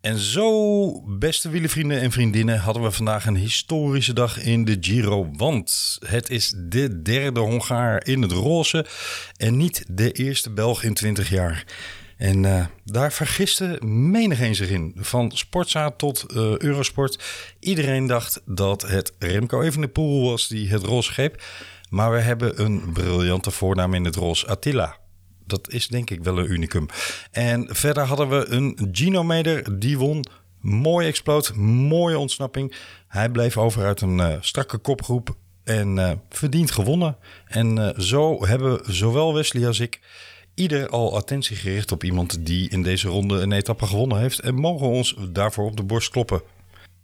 En zo, beste wielenvrienden en vriendinnen, hadden we vandaag een historische dag in de Giro. Want het is de derde Hongaar in het roze en niet de eerste Belg in 20 jaar. En uh, daar vergiste menigeen zich in. Van Sportza tot uh, Eurosport. Iedereen dacht dat het Remco Evenepoel was die het roze greep. Maar we hebben een briljante voornaam in het roze, Attila. Dat is denk ik wel een unicum. En verder hadden we een Gino-meder die won. Mooi exploot, mooie ontsnapping. Hij bleef over uit een uh, strakke kopgroep en uh, verdient gewonnen. En uh, zo hebben zowel Wesley als ik ieder al attentie gericht op iemand die in deze ronde een etappe gewonnen heeft. En mogen ons daarvoor op de borst kloppen.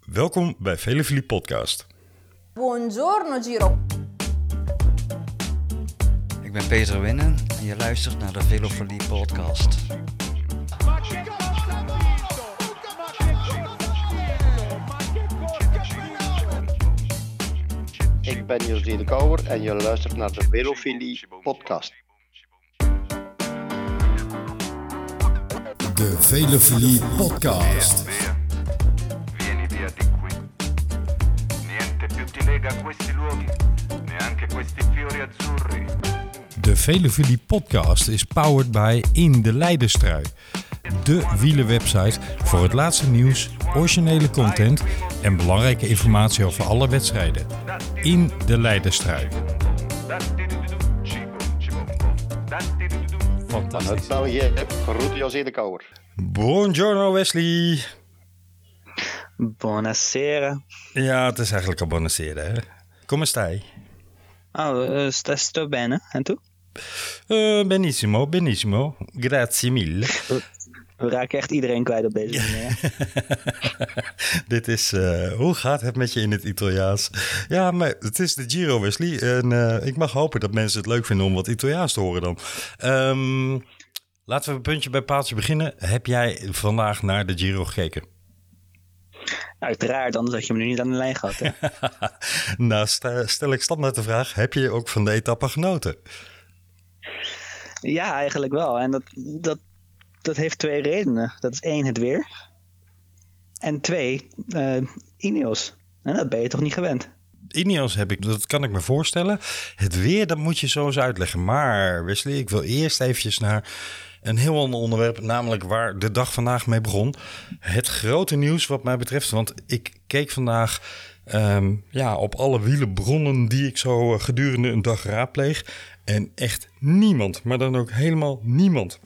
Welkom bij Vele Podcast. Buongiorno Giro. Ik ben Peter Winnen en je luistert naar de Velofilie podcast. Ik ben José de Kouwer en je luistert naar de Velofilie podcast. De Velofilie podcast. Vieni via di qui. Niente più ti lega a questi luoghi, neanche questi fiori azzurri. De Velofilie podcast is powered by In de Leidenstrui. De wielenwebsite voor het laatste nieuws, originele content en belangrijke informatie over alle wedstrijden. In de Leidenstrui. Fantastisch. Uit België, groet José de Kouwer. Buongiorno Wesley. Buonasera. Ja, het is eigenlijk al buonasera. Hè? Come stai? Oh, uh, sta, sto bene. En tu? Uh, benissimo, benissimo. Grazie mille. We raken echt iedereen kwijt op deze manier. Dit is, uh, hoe gaat het met je in het Italiaans? Ja, maar het is de Giro Wesley. En uh, ik mag hopen dat mensen het leuk vinden om wat Italiaans te horen dan. Um, laten we een puntje bij paaltje beginnen. Heb jij vandaag naar de Giro gekeken? Uiteraard, anders had je me nu niet aan de lijn gehad. Hè? nou, stel, stel ik standaard de vraag. Heb je ook van de etappe genoten? Ja, eigenlijk wel. En dat, dat, dat heeft twee redenen. Dat is één, het weer. En twee, uh, Ineos. En dat ben je toch niet gewend? Ineos heb ik, dat kan ik me voorstellen. Het weer, dat moet je zo eens uitleggen. Maar Wesley, ik wil eerst eventjes naar een heel ander onderwerp, namelijk waar de dag vandaag mee begon. Het grote nieuws wat mij betreft, want ik keek vandaag um, ja, op alle wielenbronnen die ik zo gedurende een dag raadpleeg. En echt niemand, maar dan ook helemaal niemand.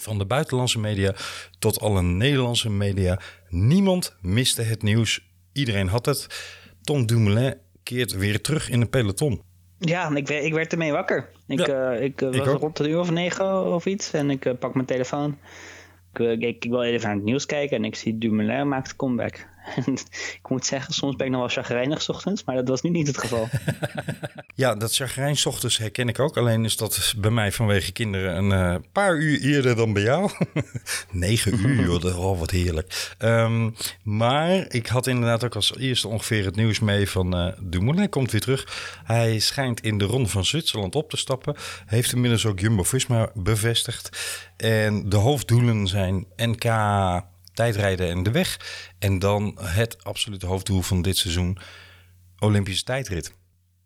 Van de buitenlandse media tot alle Nederlandse media. Niemand miste het nieuws. Iedereen had het. Tom Dumoulin keert weer terug in een peloton. Ja, ik, werd, ik werd ermee wakker. Ik, ja, uh, ik, uh, was ik rond een uur of negen of iets en ik uh, pak mijn telefoon. Ik, ik, ik, wil even naar het nieuws kijken en ik zie Dumoulin maakt comeback. ik moet zeggen, soms ben ik nog wel chagrijnig ochtends, maar dat was nu niet het geval. ja, dat chagrijn ochtends herken ik ook. Alleen is dat bij mij vanwege kinderen een uh, paar uur eerder dan bij jou. Negen uur, joh, oh, wat heerlijk. Um, maar ik had inderdaad ook als eerste ongeveer het nieuws mee van uh, Dumoulin komt weer terug. Hij schijnt in de ronde van Zwitserland op te stappen. Heeft inmiddels ook Jumbo-Visma bevestigd. En de hoofddoelen zijn NK tijdrijden en de weg. En dan het absolute hoofddoel van dit seizoen, Olympische tijdrit.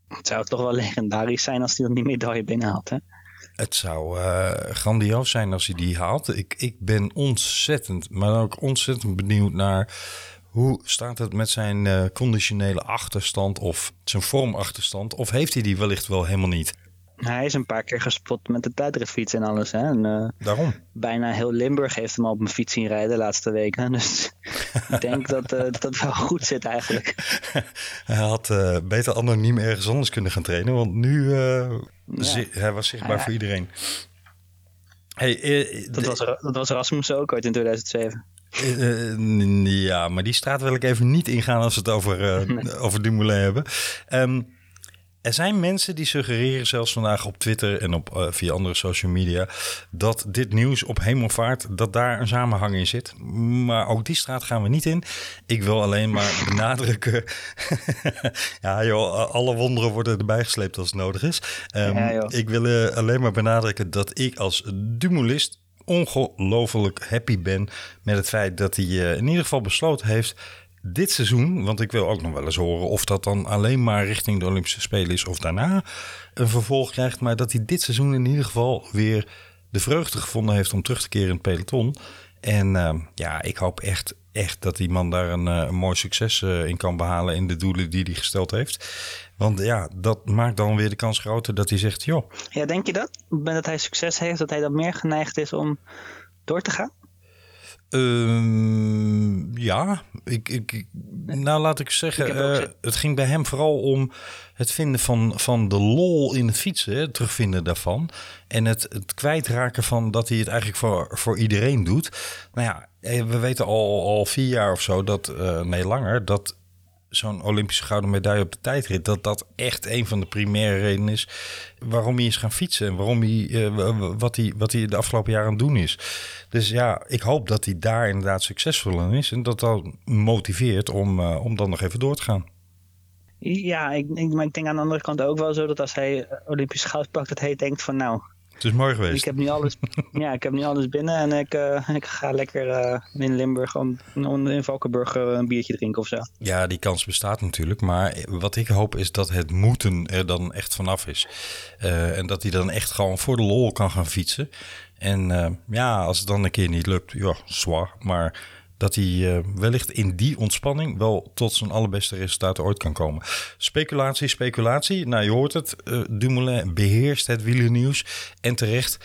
Het zou toch wel legendarisch zijn als hij dan die medaille binnenhaalt, hè? Het zou uh, grandioos zijn als hij die haalt. Ik, ik ben ontzettend, maar ook ontzettend benieuwd naar... hoe staat het met zijn uh, conditionele achterstand of zijn vormachterstand? Of heeft hij die wellicht wel helemaal niet? Hij is een paar keer gespot met de tijdritfiets en alles. Hè? En, uh, Daarom? Bijna heel Limburg heeft hem op een fiets zien rijden de laatste weken. Dus ik denk dat, uh, dat wel goed zit eigenlijk. hij had uh, beter anoniem ergens anders kunnen gaan trainen. Want nu ja. hij was zichtbaar ja. voor iedereen. Hey, dat, was, dat was Rasmus ook ooit in 2007. ja, maar die straat wil ik even niet ingaan als we het over, nee. over Dumoulin hebben. Um, er zijn mensen die suggereren zelfs vandaag op Twitter en op, uh, via andere social media dat dit nieuws op hemelvaart, dat daar een samenhang in zit. Maar ook die straat gaan we niet in. Ik wil alleen maar benadrukken. ja, joh, alle wonderen worden erbij gesleept als het nodig is. Um, ja, ik wil uh, alleen maar benadrukken dat ik als Dumulist ongelooflijk happy ben met het feit dat hij uh, in ieder geval besloten heeft dit seizoen, want ik wil ook nog wel eens horen of dat dan alleen maar richting de Olympische Spelen is of daarna een vervolg krijgt, maar dat hij dit seizoen in ieder geval weer de vreugde gevonden heeft om terug te keren in het peloton. En uh, ja, ik hoop echt, echt dat die man daar een, een mooi succes uh, in kan behalen in de doelen die hij gesteld heeft. Want ja, dat maakt dan weer de kans groter dat hij zegt, joh. Ja, denk je dat? Dat hij succes heeft, dat hij dan meer geneigd is om door te gaan? Uh, ja, ik, ik, nou laat ik zeggen, ik uh, het ging bij hem vooral om het vinden van, van de lol in het fietsen, het terugvinden daarvan. En het, het kwijtraken van dat hij het eigenlijk voor, voor iedereen doet. Nou ja, we weten al, al vier jaar of zo, dat, uh, nee langer, dat zo'n Olympische gouden medaille op de tijdrit, dat dat echt een van de primaire redenen is waarom hij is gaan fietsen en waarom hij, uh, wat, hij, wat hij de afgelopen jaren aan het doen is. Dus ja, ik hoop dat hij daar inderdaad succesvol in is en dat dat motiveert om, uh, om dan nog even door te gaan. Ja, ik, ik, maar ik denk aan de andere kant ook wel zo dat als hij Olympisch goud pakt, dat hij denkt van nou, het is mooi geweest. Ik heb nu alles, ja, ik heb nu alles binnen en ik, uh, ik ga lekker uh, in Limburg om, in Valkenburg uh, een biertje drinken of zo. Ja, die kans bestaat natuurlijk. Maar wat ik hoop is dat het moeten er dan echt vanaf is. en dat hij dan echt gewoon voor de lol kan gaan fietsen. En ja, als het dan een keer niet lukt, ja, zwaar. Maar dat hij uh, wellicht in die ontspanning wel tot zijn allerbeste resultaten ooit kan komen. Speculatie, speculatie. Nou, je hoort het. Uh, Dumoulin beheerst het wielernieuws en terecht.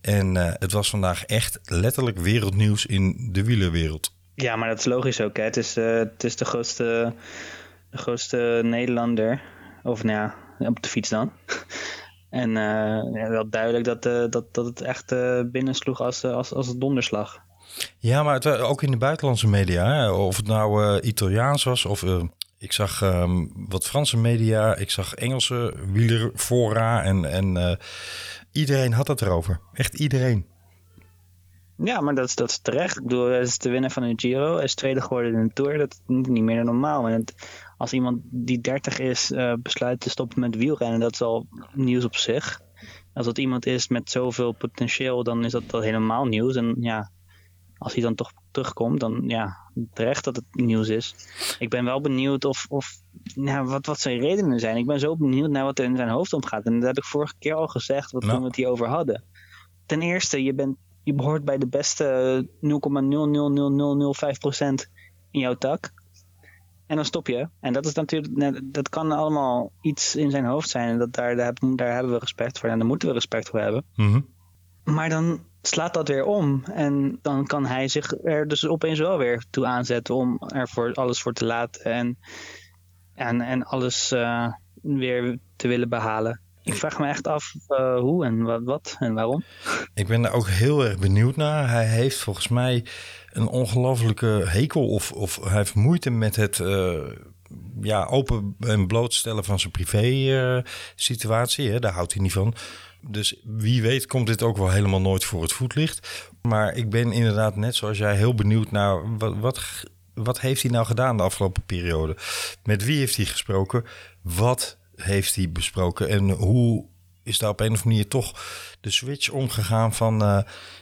En uh, het was vandaag echt letterlijk wereldnieuws in de wielerwereld. Ja, maar dat is logisch ook. Hè? Het, is, het is de grootste, de grootste Nederlander. Of nou ja, op de fiets dan. en ja, wel duidelijk dat, dat, dat het echt binnensloeg als, als, als donderslag. Ja, maar het, ook in de buitenlandse media. Of het nou uh, Italiaans was of... Uh, ik zag um, wat Franse media, ik zag Engelse wielerfora en, en iedereen had het erover. Echt iedereen. Ja, maar dat is, dat terecht. Ik bedoel, hij is de winnaar van de Giro. Is tweede geworden in de Tour. Dat is niet meer dan normaal. En als iemand die 30 is besluit te stoppen met wielrennen, dat is al nieuws op zich. Als dat iemand is met zoveel potentieel, dan is dat, dat helemaal nieuws. En ja, als hij dan toch terugkomt, dan ja, terecht dat het nieuws is. Ik ben wel benieuwd of, of nou, wat, wat zijn redenen zijn. Ik ben zo benieuwd naar wat er in zijn hoofd omgaat. En dat heb ik vorige keer al gezegd, wat nou. toen we het hierover hadden. Ten eerste, je, bent, je behoort bij de beste 0,00005% in jouw tak. En dan stop je. En dat is natuurlijk, dat kan allemaal iets in zijn hoofd zijn. En dat, daar, daar, daar hebben we respect voor. En daar moeten we respect voor hebben. Mm -hmm. Maar dan slaat dat weer om. En dan kan hij zich er dus opeens wel weer toe aanzetten om er voor alles voor te laten en, en, en alles uh, weer te willen behalen. Ik vraag me echt af uh, hoe en wat, wat, en waarom. Ik ben daar ook heel erg benieuwd naar. Hij heeft volgens mij een ongelofelijke hekel of, of hij heeft moeite met het uh, ja, open en blootstellen van zijn privé situatie. Hè? Daar houdt hij niet van. Dus wie weet komt dit ook wel helemaal nooit voor het voetlicht. Maar ik ben inderdaad net zoals jij heel benieuwd naar wat, wat, heeft hij nou gedaan de afgelopen periode? Met wie heeft hij gesproken? Wat heeft hij besproken? En hoe is daar op een of andere manier toch de switch omgegaan van... Uh,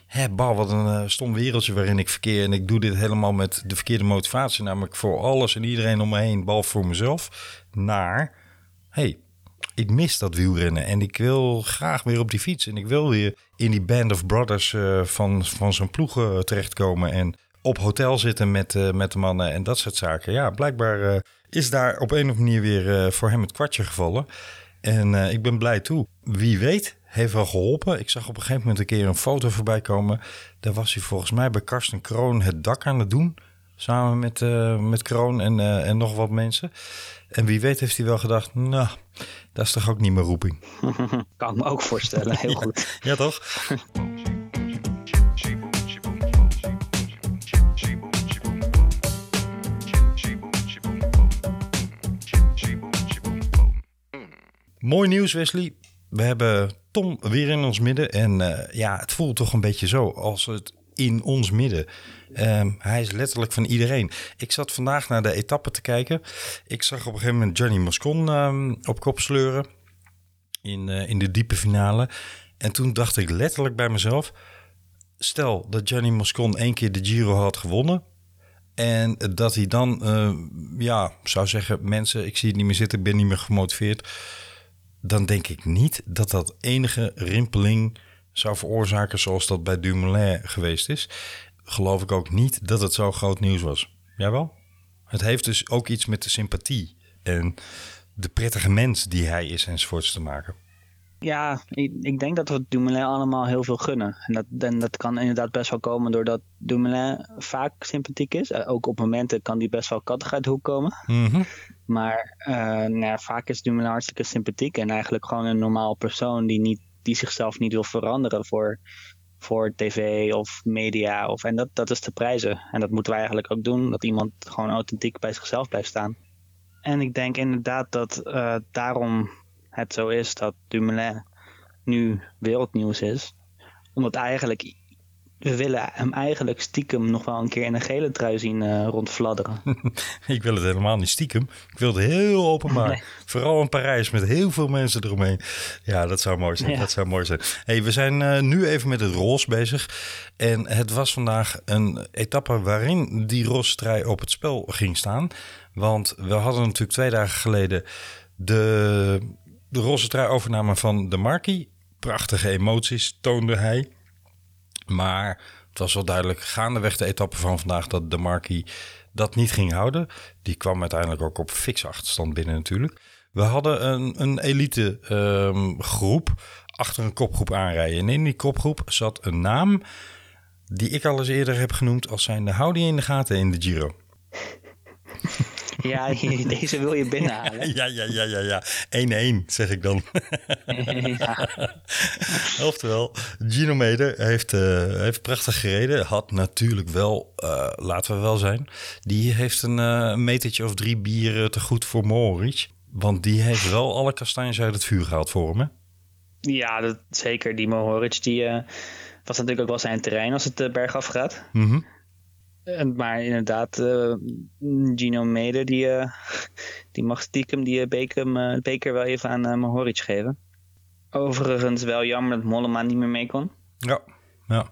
hè, bah, wat een uh, stom wereldje waarin ik verkeer... en ik doe dit helemaal met de verkeerde motivatie... namelijk voor alles en iedereen om me heen, behalve voor mezelf... naar, hey, ik mis dat wielrennen en ik wil graag weer op die fiets. En ik wil weer in die band of brothers uh, van, van zo'n ploeg uh, terechtkomen. En op hotel zitten met, uh, met de mannen en dat soort zaken. Ja, blijkbaar is daar op een of andere manier weer voor hem het kwartje gevallen. En ik ben blij toe. Wie weet, heeft wel geholpen. Ik zag op een gegeven moment een keer een foto voorbij komen. Daar was hij volgens mij bij Karsten Kroon het dak aan het doen. Samen met, met Kroon en, en nog wat mensen. En wie weet heeft hij wel gedacht, nou, dat is toch ook niet mijn roeping. kan me ook voorstellen, heel ja, goed. Ja, toch? Mooi nieuws, Wesley. We hebben Tom weer in ons midden. En uh, ja, het voelt toch een beetje zo als het in ons midden. Um, hij is letterlijk van iedereen. Ik zat vandaag naar de etappe te kijken. Ik zag op een gegeven moment Johnny Moscon um, op kop sleuren in, uh, in de diepe finale. En toen dacht ik letterlijk bij mezelf... stel dat Gianni Moscon één keer de Giro had gewonnen. En dat hij dan, uh, ja, zou zeggen: Mensen, ik zie het niet meer zitten, ik ben niet meer gemotiveerd. Dan denk ik niet dat dat enige rimpeling zou veroorzaken zoals dat bij Dumoulin geweest is. Geloof ik ook niet dat het zo groot nieuws was. Jawel? Het heeft dus ook iets met de sympathie en de prettige mens die hij is enzovoorts te maken. Ja, ik, ik, denk dat we Dumoulin allemaal heel veel gunnen. En dat, en dat kan inderdaad best wel komen doordat Dumoulin vaak sympathiek is. Eh, ook op momenten kan die best wel kattig uit de hoek komen. Mhm. Maar uh, nou ja, vaak is Dumoulin hartstikke sympathiek. En eigenlijk gewoon een normaal persoon die, niet, die zichzelf niet wil veranderen voor, voor tv of media. Of, en dat, dat is te prijzen. En dat moeten wij eigenlijk ook doen. Dat iemand gewoon authentiek bij zichzelf blijft staan. En ik denk inderdaad dat uh, daarom het zo is dat Dumoulin nu wereldnieuws is. Omdat eigenlijk, we willen hem eigenlijk stiekem nog wel een keer in een gele trui zien uh, rondfladderen. ik wil het helemaal niet stiekem. Ik wil het heel openbaar. Vooral in Parijs met heel veel mensen eromheen. Ja, dat zou mooi zijn. Dat zou mooi zijn. Hey, we zijn uh, nu even met het roze bezig. En het was vandaag een etappe waarin die roze trui op het spel ging staan. Want we hadden natuurlijk twee dagen geleden de de roze trui overname van de Marquis. Prachtige emoties toonde hij. Maar het was wel duidelijk gaandeweg de etappe van vandaag dat de Marquis dat niet ging houden. Die kwam uiteindelijk ook op fix achterstand binnen natuurlijk. We hadden een, een elite um, groep achter een kopgroep aanrijden. En in die kopgroep zat een naam die ik al eens eerder heb genoemd als zijnde hou die in de gaten in de Giro. Ja, deze wil je binnenhalen. Ja, ja, ja, ja, ja. 1-1, zeg ik dan. ja. Oftewel, Gino Meder heeft, uh, heeft prachtig gereden. Had natuurlijk wel, uh, laten we wel zijn, die heeft een uh, metertje of drie bieren te goed voor Mohoric. Want die heeft wel alle kastanjes uit het vuur gehaald voor hem, hè? Ja, dat, zeker. Die Mohoric, die was natuurlijk ook wel zijn terrein als het bergaf gaat. Mm maar inderdaad, uh, Gino Mede, die, uh, die mag stiekem die beker, beker wel even aan uh, Mohoric geven. Overigens wel jammer dat Mollema niet meer mee kon. Ja, ja.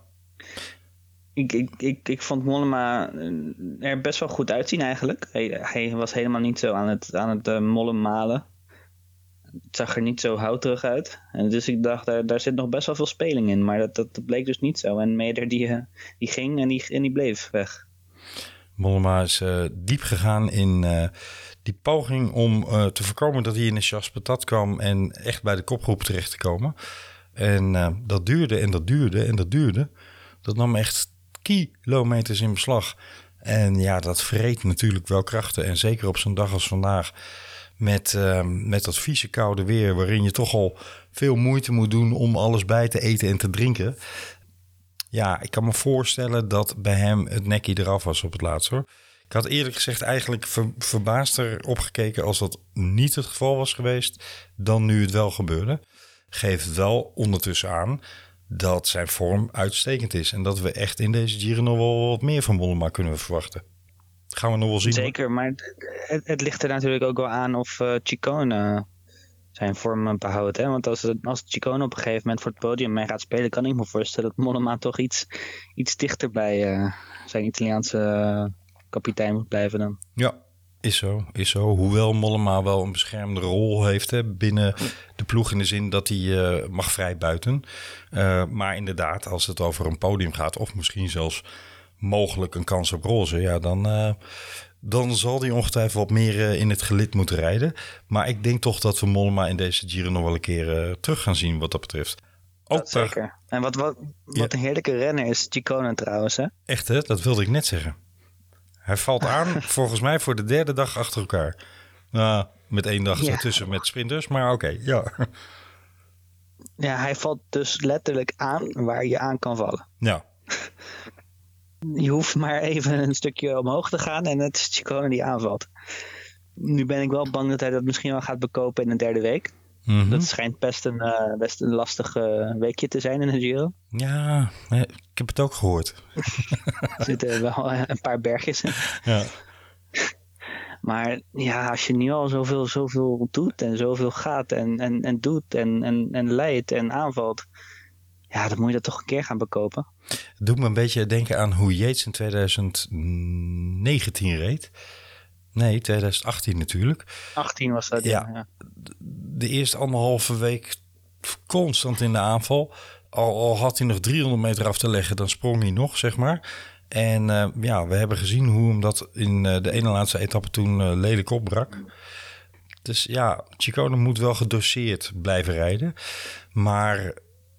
Ik, ik, ik, ik vond Mollema er best wel goed uitzien eigenlijk. Hij, hij was helemaal niet zo aan het, aan het mollen malen. Het zag er niet zo houterig uit. En dus ik dacht, daar, daar zit nog best wel veel speling in. Maar dat, dat, dat bleek dus niet zo. En Meder die, die ging en die, en die bleef weg. Mollema is uh, diep gegaan in uh, die poging om uh, te voorkomen dat hij in een chas patat kwam en echt bij de kopgroep terecht te komen. En dat duurde en dat duurde en dat duurde. Dat nam echt kilometers in beslag. En ja, dat vreet natuurlijk wel krachten. En zeker op zo'n dag als vandaag met, met dat vieze koude weer, waarin je toch al veel moeite moet doen om alles bij te eten en te drinken. Ja, ik kan me voorstellen dat bij hem het nekje eraf was op het laatst hoor. Ik had eerlijk gezegd eigenlijk ver, verbaasd erop gekeken als dat niet het geval was geweest, dan nu het wel gebeurde. Geeft wel ondertussen aan dat zijn vorm uitstekend is. En dat we echt in deze Giro nog wel wat meer van Mollema kunnen verwachten. gaan we nog wel zien. Zeker, maar het, ligt er natuurlijk ook wel aan of uh, Chicone zijn vorm behoudt. Hè? Want als, als Chicone op een gegeven moment voor het podium mee gaat spelen, kan ik me voorstellen dat Mollema toch iets, iets dichter bij uh, zijn Italiaanse uh, kapitein moet blijven dan. Ja, is zo, is zo. Hoewel Mollema wel een beschermde rol heeft hè, binnen de ploeg in de zin dat hij mag vrij buiten. maar inderdaad, als het over een podium gaat, of misschien zelfs mogelijk een kans op roze, ja, dan dan zal hij ongetwijfeld wat meer eh, in het gelid moeten rijden. Maar ik denk toch dat we Mollema in deze Giro nog wel een keer uh, terug gaan zien wat dat betreft. Ook dat zeker. En wat, wat, wat een heerlijke renner is Chicone trouwens, hè? Echt hè, dat wilde ik net zeggen. Hij valt aan volgens mij voor de derde dag achter elkaar. Nou, met één dag ja. ertussen met sprinters, maar oké, okay, ja. Ja, hij valt dus letterlijk aan waar je aan kan vallen. Ja. Je hoeft maar even een stukje omhoog te gaan en het is die aanvalt. Nu ben ik wel bang dat hij dat misschien wel gaat bekopen in de derde week. Mm -hmm. Dat schijnt best een, uh, best een lastig uh, weekje te zijn in de Giro. Ja, ik heb het ook gehoord. er zitten wel een paar bergjes in. Ja. Maar ja, als je nu al zoveel, zoveel doet en zoveel gaat en, en, en doet en, en, en leidt en aanvalt Ja, dan moet je dat toch een keer gaan bekopen. Het doet me een beetje denken aan hoe Yates in 2019 reed. Nee, 2018 natuurlijk. 18 was dat. Ja. ja. De eerste anderhalve week constant in de aanval. Al, al had hij nog 300 meter af te leggen, dan sprong hij nog, zeg maar. En uh, ja, we hebben gezien hoe hem dat in uh, de ene laatste etappe toen uh, lelijk opbrak. Dus ja, Chicone moet wel gedoseerd blijven rijden. Maar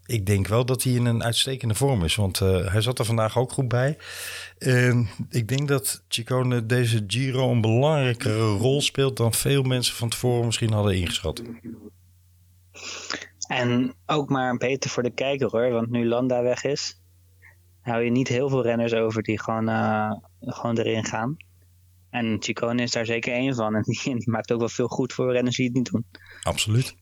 ik denk wel dat hij in een uitstekende vorm is. Want uh, hij zat er vandaag ook goed bij. En ik denk dat Chicone deze Giro een belangrijkere rol speelt dan veel mensen van tevoren misschien hadden ingeschat. En ook maar beter voor de kijker hoor. Want nu Landa weg is, hou je niet heel veel renners over die gewoon, uh, gewoon erin gaan. En Chicone is daar zeker één van. En die, die maakt ook wel veel goed voor renners die het niet doen. Absoluut.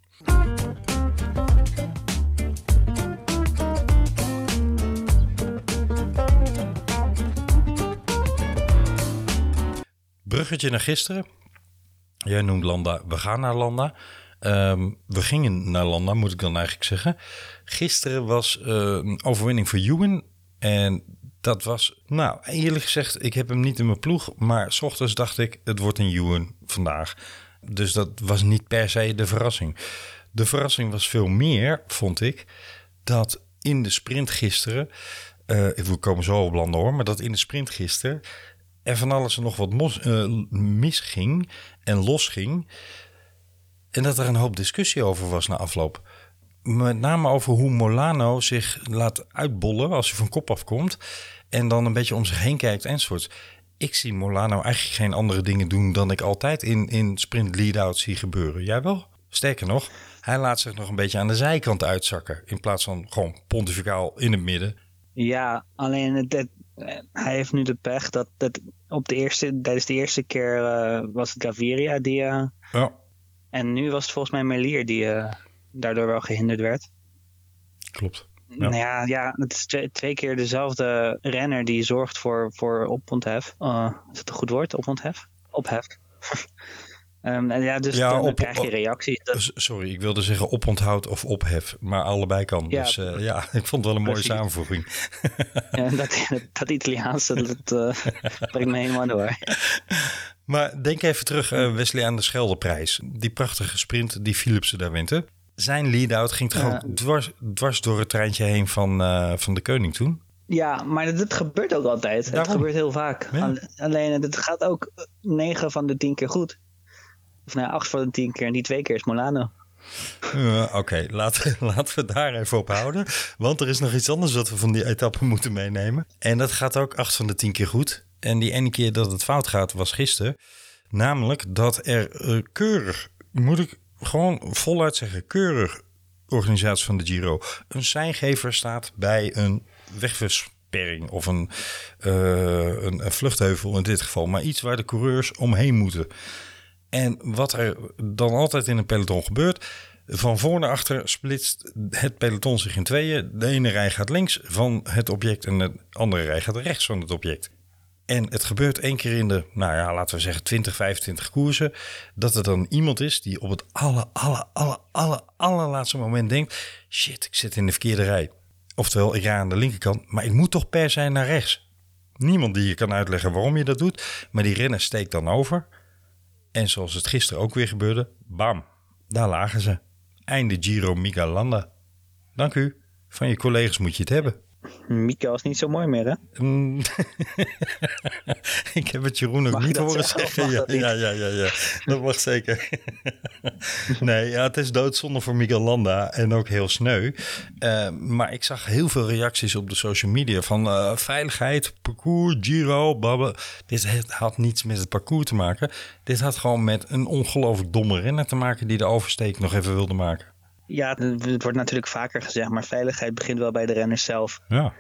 Bruggetje naar gisteren. Jij noemt Landa. We gaan naar Landa. Um, we gingen naar Landa, moet ik dan eigenlijk zeggen. Gisteren was uh, een overwinning voor Ewan. En dat was, nou eerlijk gezegd, ik heb hem niet in mijn ploeg. Maar s ochtends dacht ik, het wordt een Ewan vandaag. Dus dat was niet per se de verrassing. De verrassing was veel meer, vond ik, dat in de sprint gisteren... Uh, we komen zo op Landa hoor, maar dat in de sprint gisteren er van alles en nog wat mos, uh, misging en losging. En dat er een hoop discussie over was na afloop. Met name over hoe Molano zich laat uitbollen als hij van kop afkomt. En dan een beetje om zich heen kijkt enzovoort. Ik zie Molano eigenlijk geen andere dingen doen dan ik altijd in, in sprint lead-out zie gebeuren. Jij wel? Sterker nog, hij laat zich nog een beetje aan de zijkant uitzakken. In plaats van gewoon pontificaal in het midden. Ja, alleen het, hij heeft nu de pech dat het op de eerste, tijdens de eerste keer uh, was het Gaviria die. Uh, ja. En nu was het volgens mij Melier die uh, daardoor wel gehinderd werd. Klopt. Ja. Nou ja, ja, het is twee, twee, keer dezelfde renner die zorgt voor, voor oponthef. is dat een goed woord, oponthef? Ophef. Um, en ja, dus ja, dan, op, krijg je reacties. Dat... Sorry, ik wilde zeggen oponthoud of ophef, maar allebei kan. Ja, dus uh, ja, ik vond het wel een mooie samenvoeging. ja, dat, dat Italiaanse, dat uh, brengt me helemaal door. Maar denk even terug, uh, Wesley, aan de Scheldeprijs. Die prachtige sprint die Philipsen daar wint. Zijn lead-out ging toch ook dwars, dwars door het treintje heen van, van de koning toen? Ja, maar dat, dat gebeurt ook altijd. Het gebeurt heel vaak. Ja. Alleen, het gaat ook 9 van de 10 keer goed. Of nou, acht van de tien keer en die twee keer is Molano. Uh, Oké, laten, laten we daar even op houden. Want er is nog iets anders wat we van die etappe moeten meenemen. En dat gaat ook acht van de tien keer goed. En die ene keer dat het fout gaat was gisteren. Namelijk dat er uh, keurig, moet ik gewoon voluit zeggen, keurig organisatie van de Giro. Een seingever staat bij een wegversperring of een, uh, een, een vluchtheuvel in dit geval. Maar iets waar de coureurs omheen moeten. En wat er dan altijd in een peloton gebeurt, van voor naar achter splitst het peloton zich in tweeën. De ene rij gaat links van het object en de andere rij gaat rechts van het object. En het gebeurt één keer in de, nou ja, laten we zeggen 20, 25 koersen, dat er dan iemand is die op het aller, aller, aller, aller, allerlaatste moment denkt, shit, ik zit in de verkeerde rij. Oftewel, ik ga aan de linkerkant, maar ik moet toch per se naar rechts. Niemand die je kan uitleggen waarom je dat doet, maar die renner steekt dan over. En zoals het gisteren ook weer gebeurde, bam, daar lagen ze. Einde Giro Mika Landa. Dank u. Van je collega's moet je het hebben. Mika was niet zo mooi meer, hè? Mm. ik heb het Jeroen ook mag niet horen zeggen. Ja, ja, ja, ja, ja, dat mag zeker. nee, ja, het is doodzonde voor Miguel Landa en ook heel sneu. Uh, maar ik zag heel veel reacties op de social media van uh, veiligheid, parcours, Giro, babbe. Dit had niets met het parcours te maken. Dit had gewoon met een ongelooflijk domme renner te maken die de oversteek nog even wilde maken. Ja, het wordt natuurlijk vaker gezegd, maar veiligheid begint wel bij de renners zelf. Ja,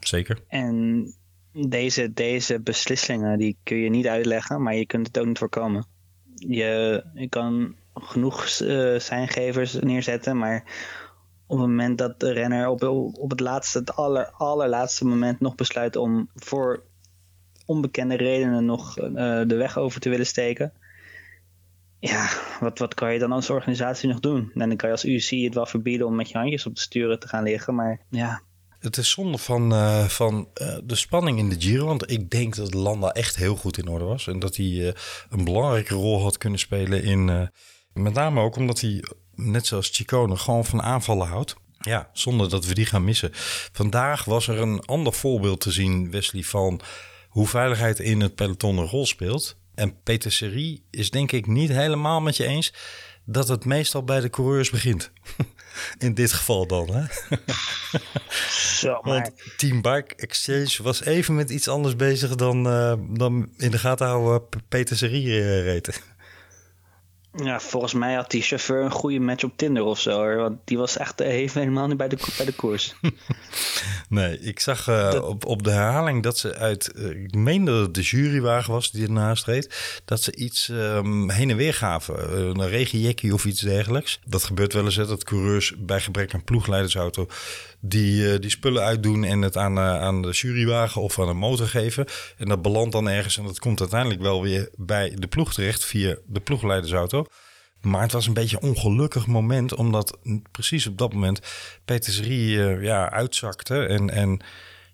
zeker. En deze, deze beslissingen, die kun je niet uitleggen, maar je kunt het ook niet voorkomen. Je, je kan genoeg uh, zijngevers neerzetten, maar op het moment dat de renner op, op het laatste, het aller, allerlaatste moment nog besluit om voor onbekende redenen nog uh, de weg over te willen steken, ja, wat, wat kan je dan als organisatie nog doen? En dan kan je als UC het wel verbieden om met je handjes op de sturen te gaan liggen. Maar ja, Het is zonde van, eh, van eh, de spanning in de Giro. Want ik denk dat Landa echt heel goed in orde was. En dat hij eh, een belangrijke rol had kunnen spelen in... met name ook omdat hij, net zoals Chicone, gewoon van aanvallen houdt. Ja, zonder dat we die gaan missen. Vandaag was er een ander voorbeeld te zien, Wesley, van hoe veiligheid in het peloton een rol speelt. En Peter Serie is denk ik niet helemaal met je eens dat het meestal bij de coureurs begint. In dit geval dan, hè? zo, maar Want Team Bike Exchange was even met iets anders bezig dan, eh, dan in de gaten houden Peter Serie eh, reten. Ja, volgens mij had die chauffeur een goede match op Tinder of zo. Hoor, want die was echt eh, even helemaal niet bij de, bij de koers. Nee, ik zag eh, op, op de herhaling dat ze uit, eh, ik meen dat het de jurywagen was die ernaast reed, dat ze iets ehm, heen en weer gaven. Een regenjekkie of iets dergelijks. Dat gebeurt wel eens, hè, dat coureurs bij gebrek aan ploegleidersauto die, eh, die spullen uitdoen en het aan, eh, aan de jurywagen of aan de motor geven. En dat belandt dan ergens en dat komt uiteindelijk wel weer bij de ploeg terecht via de ploegleidersauto. Maar het was een beetje een ongelukkig moment, omdat precies op dat moment Peter Serie eh, ja, uitzakte. En, en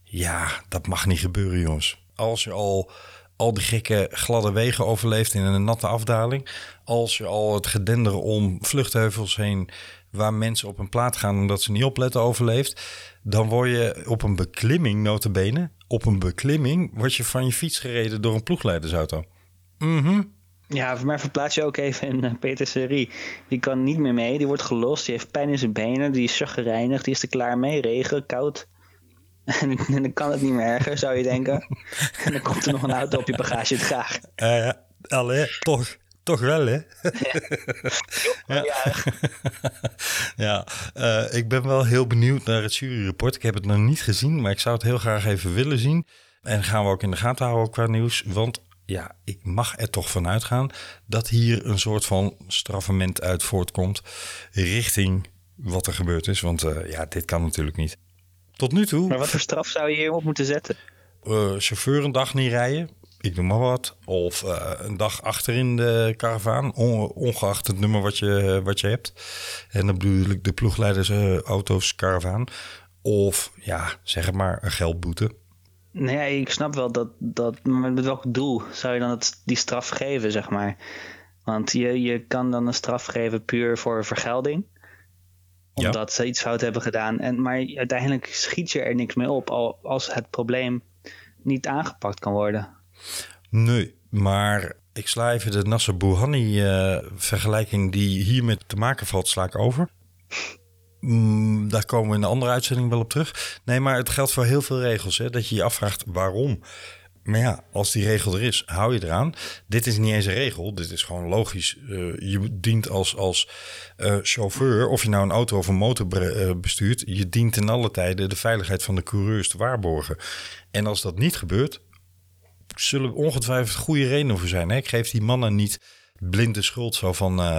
ja, dat mag niet gebeuren, jongens. Als je al, al die gekke gladde wegen overleeft in een natte afdaling. Als je al het gedenderen om vluchtheuvels heen, waar mensen op een plaat gaan omdat ze niet opletten, overleeft. Dan word je op een beklimming, notabene, op een beklimming, word je van je fiets gereden door een ploegleidersauto. Mhm. Ja, maar verplaats je ook even in eh, Peter Serie. Die kan niet meer mee, die wordt gelost, die heeft pijn in zijn benen, die is chagrijnig, die is er klaar mee, regen, koud. En, en dan kan het niet meer erger, zou je denken. En dan komt er nog een auto op je bagage graag. Eh, allee, toch, toch wel, hè? ja, ja eh, ik ben wel heel benieuwd naar het juryrapport. Ik heb het nog niet gezien, maar ik zou het heel graag even willen zien. En gaan we ook in de gaten houden qua nieuws. Want ja, ik mag er toch van uitgaan dat hier een soort van straffement uit voortkomt richting wat er gebeurd is. Want eh, ja, dit kan natuurlijk niet. Tot nu toe Maar wat voor straf zou je hierop moeten zetten? eh, chauffeur een dag niet rijden. Ik noem maar wat. Of eh, een dag achter in de karavaan. on- ongeacht het nummer wat je, wat je hebt. En dan bedoel ik de ploegleiders eh, auto's karavaan. Of ja, zeg maar een geldboete. Nee, ik snap wel dat, dat maar met welk doel zou je dan het, die straf geven, zeg maar? Want je, je kan dan een straf geven puur voor vergelding. Ja. Omdat ze iets fout hebben gedaan. En, maar uiteindelijk schiet je er niks mee op al- als het probleem niet aangepakt kan worden. Nee, maar ik sla even de Nasser Bouhanni eh, die hiermee te maken valt, sla ik over. Mm, daar komen we in de andere uitzending wel op terug. Nee, maar het geldt voor heel veel regels. Hè, dat je je afvraagt waarom. Maar ja, als die regel er is, hou je eraan. Dit is niet eens een regel. Dit is gewoon logisch. Eh, je dient als, als eh, chauffeur, of je nou een auto of een motor bestuurt, je dient in alle tijden de veiligheid van de coureurs te waarborgen. En als dat niet gebeurt, zullen ongetwijfeld goede redenen voor zijn. Hè? Ik geef die mannen niet blind de schuld zo van... eh,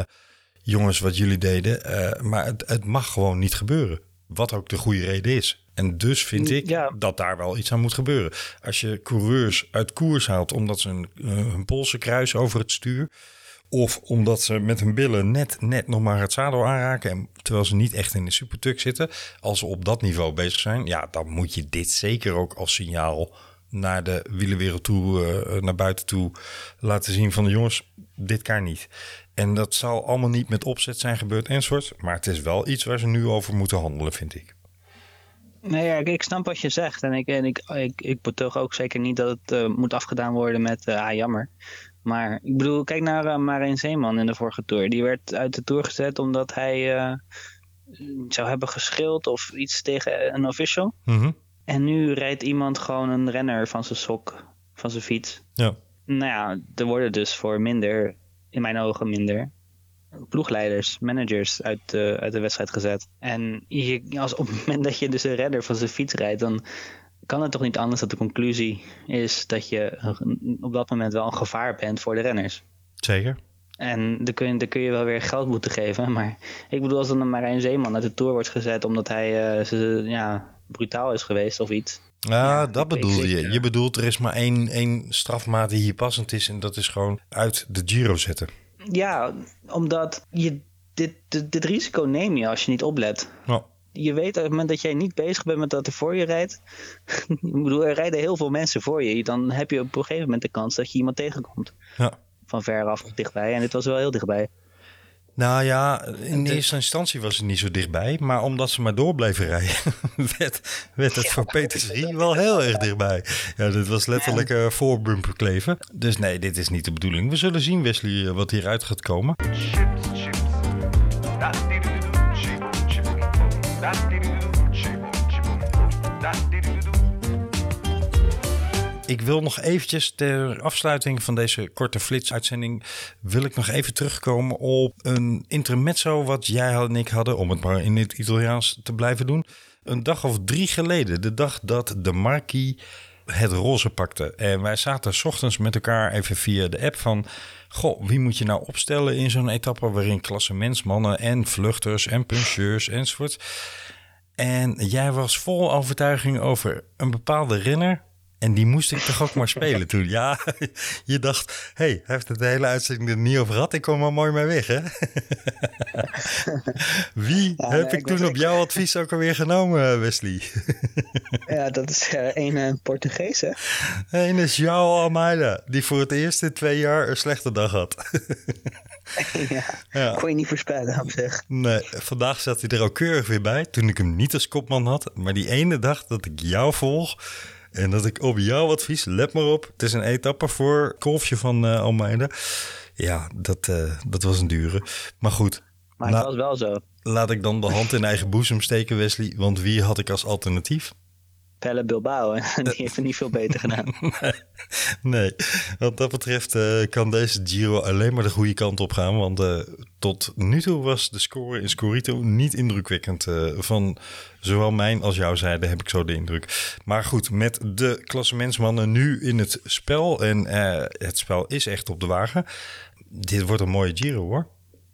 jongens, wat jullie deden. eh, maar het, het mag gewoon niet gebeuren. Wat ook de goede reden is. En dus vind ik Ja. dat daar wel iets aan moet gebeuren. Als je coureurs uit koers haalt omdat ze een, eh, hun polsen kruisen over het stuur... of omdat ze met hun billen net, net nog maar het zadel aanraken... En, terwijl ze niet echt in de supertuk zitten... als ze op dat niveau bezig zijn... ja, dan moet je dit zeker ook als signaal naar de wielenwereld toe, eh, naar buiten toe laten zien van de jongens, dit kan niet. En dat zal allemaal niet met opzet zijn gebeurd enzovoort. Maar het is wel iets waar ze nu over moeten handelen, vind ik. Nee, ja, ik, snap wat je zegt. En ik, en ik, ik, ik betoog ook zeker niet dat het eh, moet afgedaan worden met eh, ah, jammer. Maar ik bedoel, kijk naar uh, Marijn Zeeman in de vorige tour. Die werd uit de tour gezet omdat hij zou hebben geschild of iets tegen een official. Mm -hmm. En nu rijdt iemand gewoon een renner van zijn sok, van zijn fiets. Ja. Nou ja, er worden dus voor minder, in mijn ogen minder, ploegleiders, managers uit de, uit de wedstrijd gezet. En je, als op het moment dat je dus een renner van zijn fiets rijdt, dan kan het toch niet anders dat de conclusie is dat je op dat moment wel een gevaar bent voor de renners. Zeker. En dan kun, je, dan kun je wel weer geld moeten geven. Maar ik bedoel, als dan een Marijn Zeeman uit de Tour wordt gezet omdat hij uh, ze, ja, brutaal is geweest of iets. Ah, ja, dat bedoelde je. Je bedoelt, er is maar één, één strafmaat die hier passend is en dat is gewoon uit de Giro zetten. Ja, omdat je dit, dit, dit risico neem je als je niet oplet. Ja. Je weet op het moment dat jij niet bezig bent met dat er voor je rijdt. ik bedoel, er rijden heel veel mensen voor je. Dan heb je op een gegeven moment de kans dat je iemand tegenkomt. Ja. Van ver af of dichtbij. En dit was wel heel dichtbij. Nou ja, in eerste instantie was het niet zo dichtbij. Maar omdat ze maar door bleven rijden, werd, werd het voor Peters wel heel erg dichtbij. Ja, dit was letterlijk uh, voorbumper kleven. Dus nee, dit is niet de bedoeling. We zullen zien, Wesley, eh, wat hieruit gaat komen. Chips, chips. Ik wil nog eventjes ter afsluiting van deze korte flitsuitzending... wil ik nog even terugkomen op een intermezzo wat jij en ik hadden... om het maar in het Italiaans te blijven doen. Een dag of drie geleden, de dag dat de Marquis het roze pakte. En wij zaten s ochtends met elkaar even via de app van... Goh, wie moet je nou opstellen in zo'n etappe... waarin klassementsmannen en vluchters en puncheurs enzovoort... En jij was vol overtuiging over een bepaalde renner. En die moest ik toch ook maar spelen toen. Ja, je dacht, hé, hey, heeft het de hele uitzending er niet over gehad. Ik kom er mooi mee weg, hè? Wie Ja, heb nee, ik toen op jouw advies ook alweer genomen, Wesley? Ja, dat is eh, een eh, Portugees, hè? Een is João Almeida, die voor het eerst in twee jaar een slechte dag had. ja. Ja. Kon je niet voorspellen, op zich. Nee, vandaag zat hij er ook keurig weer bij. Toen ik hem niet als kopman had. Maar die ene dag dat ik jou volg. En dat ik op jouw advies, let maar op. Het is een etappe voor Kolfje van Almeida. Ja, dat, eh, dat was een dure. Maar goed, Maar het was wel zo. laat ik dan de hand in eigen boezem steken, Wesley. Want wie had ik als alternatief? Pelle Bilbao, hè? die heeft het niet veel beter gedaan. Nee, wat dat betreft eh, kan deze Giro alleen maar de goede kant op gaan. Want eh, tot nu toe was de score in Scorito niet indrukwekkend. eh, van zowel mijn als jouw zijde heb ik zo de indruk. Maar goed, met de klassementsmannen nu in het spel. En het spel is echt op de wagen. Dit wordt een mooie Giro hoor.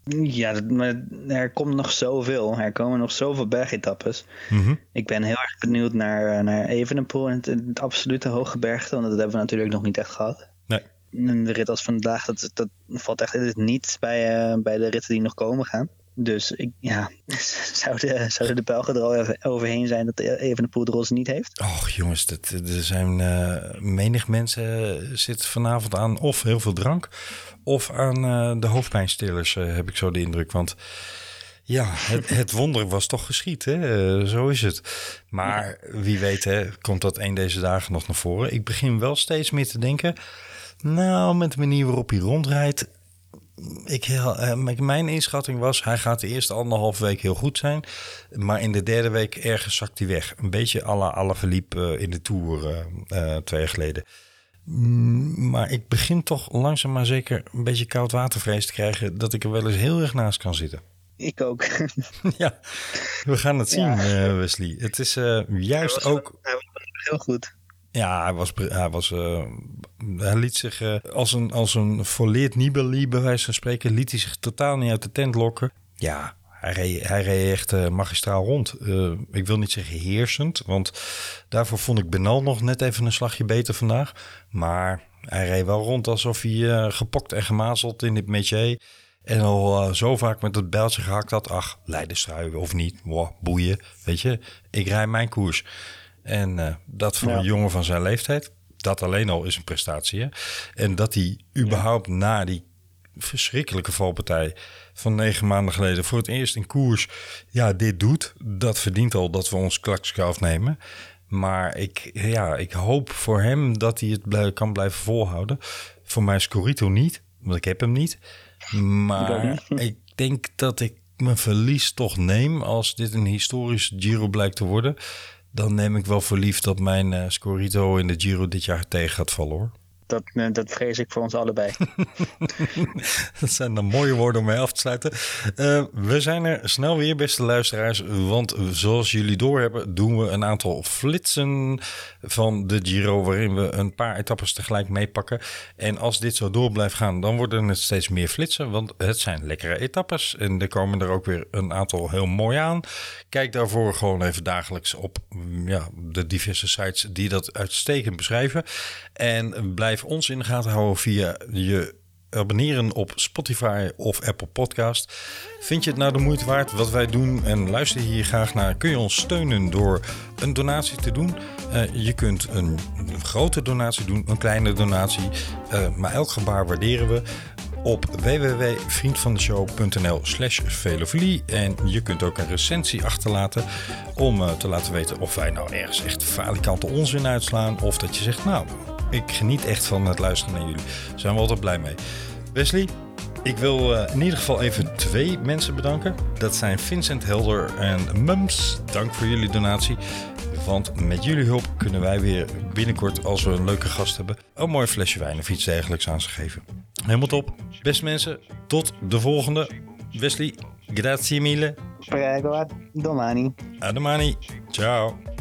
Ja, maar er komt nog zoveel. Er komen nog zoveel bergetappes. Mhm. Ik ben heel erg benieuwd naar, eh, naar Evenepoel en het, het absolute hoge bergte. Want dat hebben we natuurlijk nog niet echt gehad. Nee. En de rit als vandaag, dat, dat valt echt niet bij, eh, bij de ritten die nog komen gaan. Dus ik, ja, zouden, de Belgen er al even overheen zijn dat Evenepoel de roze niet heeft? Och jongens, dat, er zijn eh, menig mensen eh, zitten vanavond aan of heel veel drank... of aan eh, de hoofdpijnstillers, heb ik zo de indruk. Want ja, het, het wonder was toch geschied, hè? Zo is het. Maar wie weet, hè, komt dat een deze dagen nog naar voren. Ik begin wel steeds meer te denken... nou, met de manier waarop hij rondrijdt... Ik, heel- eh, mijn- inschatting was, hij gaat de eerste anderhalf week heel goed zijn. Maar in de derde week ergens zakt hij weg. Een beetje à la Alaphilippe eh, in de Tour eh, twee jaar geleden. Mm, Maar ik begin toch langzaam maar zeker een beetje koud watervrees te krijgen... dat ik er wel eens heel erg naast kan zitten. Ik ook. ja, we gaan het zien, Ja. Wesley. Het is juist Hij was- ook... Hij was heel goed. Ja, hij was, hij was, eh, hij liet zich eh, als een, als een volleerd Nibali, bij wijze van spreken, liet hij zich totaal niet uit de tent lokken. Ja, hij reed, hij reed echt magistraal rond. Eh, ik wil niet zeggen heersend, want daarvoor vond ik Benal nog net even een slagje beter vandaag. Maar hij reed wel rond alsof hij gepokt en gemazeld in dit métier. En al zo vaak met het bijltje gehakt had. Ach, leidenstruien of niet. Wow, boeien. Weet je, ik rijd mijn koers. En eh, dat voor Ja. een jongen van zijn leeftijd, dat alleen al is een prestatie. Hè? En dat hij überhaupt na die verschrikkelijke valpartij van negen maanden geleden voor het eerst in koers ja, dit doet, dat verdient al dat we ons klakske afnemen. Maar ik, ja, ik hoop voor hem dat hij het blij- kan blijven volhouden. Voor mij Scorito niet, want ik heb hem niet. Maar ik denk dat ik mijn verlies toch neem als dit een historisch Giro blijkt te worden. Dan neem ik wel voor lief dat mijn eh, Scorito in de Giro dit jaar tegen gaat vallen hoor. Dat, eh, dat vrees ik voor ons allebei. Dat zijn dan mooie woorden om mee af te sluiten. Eh, we zijn er snel weer, beste luisteraars. Want zoals jullie doorhebben, doen we een aantal flitsen van de Giro. Waarin we een paar etappes tegelijk meepakken. En als dit zo door blijft gaan, dan worden het steeds meer flitsen. Want het zijn lekkere etappes. En er komen er ook weer een aantal heel mooi aan. Kijk daarvoor gewoon even dagelijks op ja, de diverse sites die dat uitstekend beschrijven. En blijf ons in de gaten houden via je abonneren op Spotify of Apple Podcast. Vind je het nou de moeite waard wat wij doen en luister hier graag naar? Kun je ons steunen door een donatie te doen? Uh, je kunt een, grote donatie doen, een kleine donatie. Uh, maar elk gebaar waarderen we op www.vriendvandeshow.nl slash velofilie. En je kunt ook een recensie achterlaten om uh, te laten weten of wij nou ergens echt falikante onzin uitslaan. Of dat je zegt, nou, ik geniet echt van het luisteren naar jullie. Daar zijn we altijd blij mee. Wesley, ik wil uh, in ieder geval even twee mensen bedanken. Dat zijn Vincent Helder en Mums. Dank voor jullie donatie. Want met jullie hulp kunnen wij weer binnenkort, als we een leuke gast hebben, een mooi flesje wijn of iets dergelijks aan ze geven. Helemaal top. Beste mensen, tot de volgende. Wesley, grazie mille. Prego, domani. A domani. Ciao.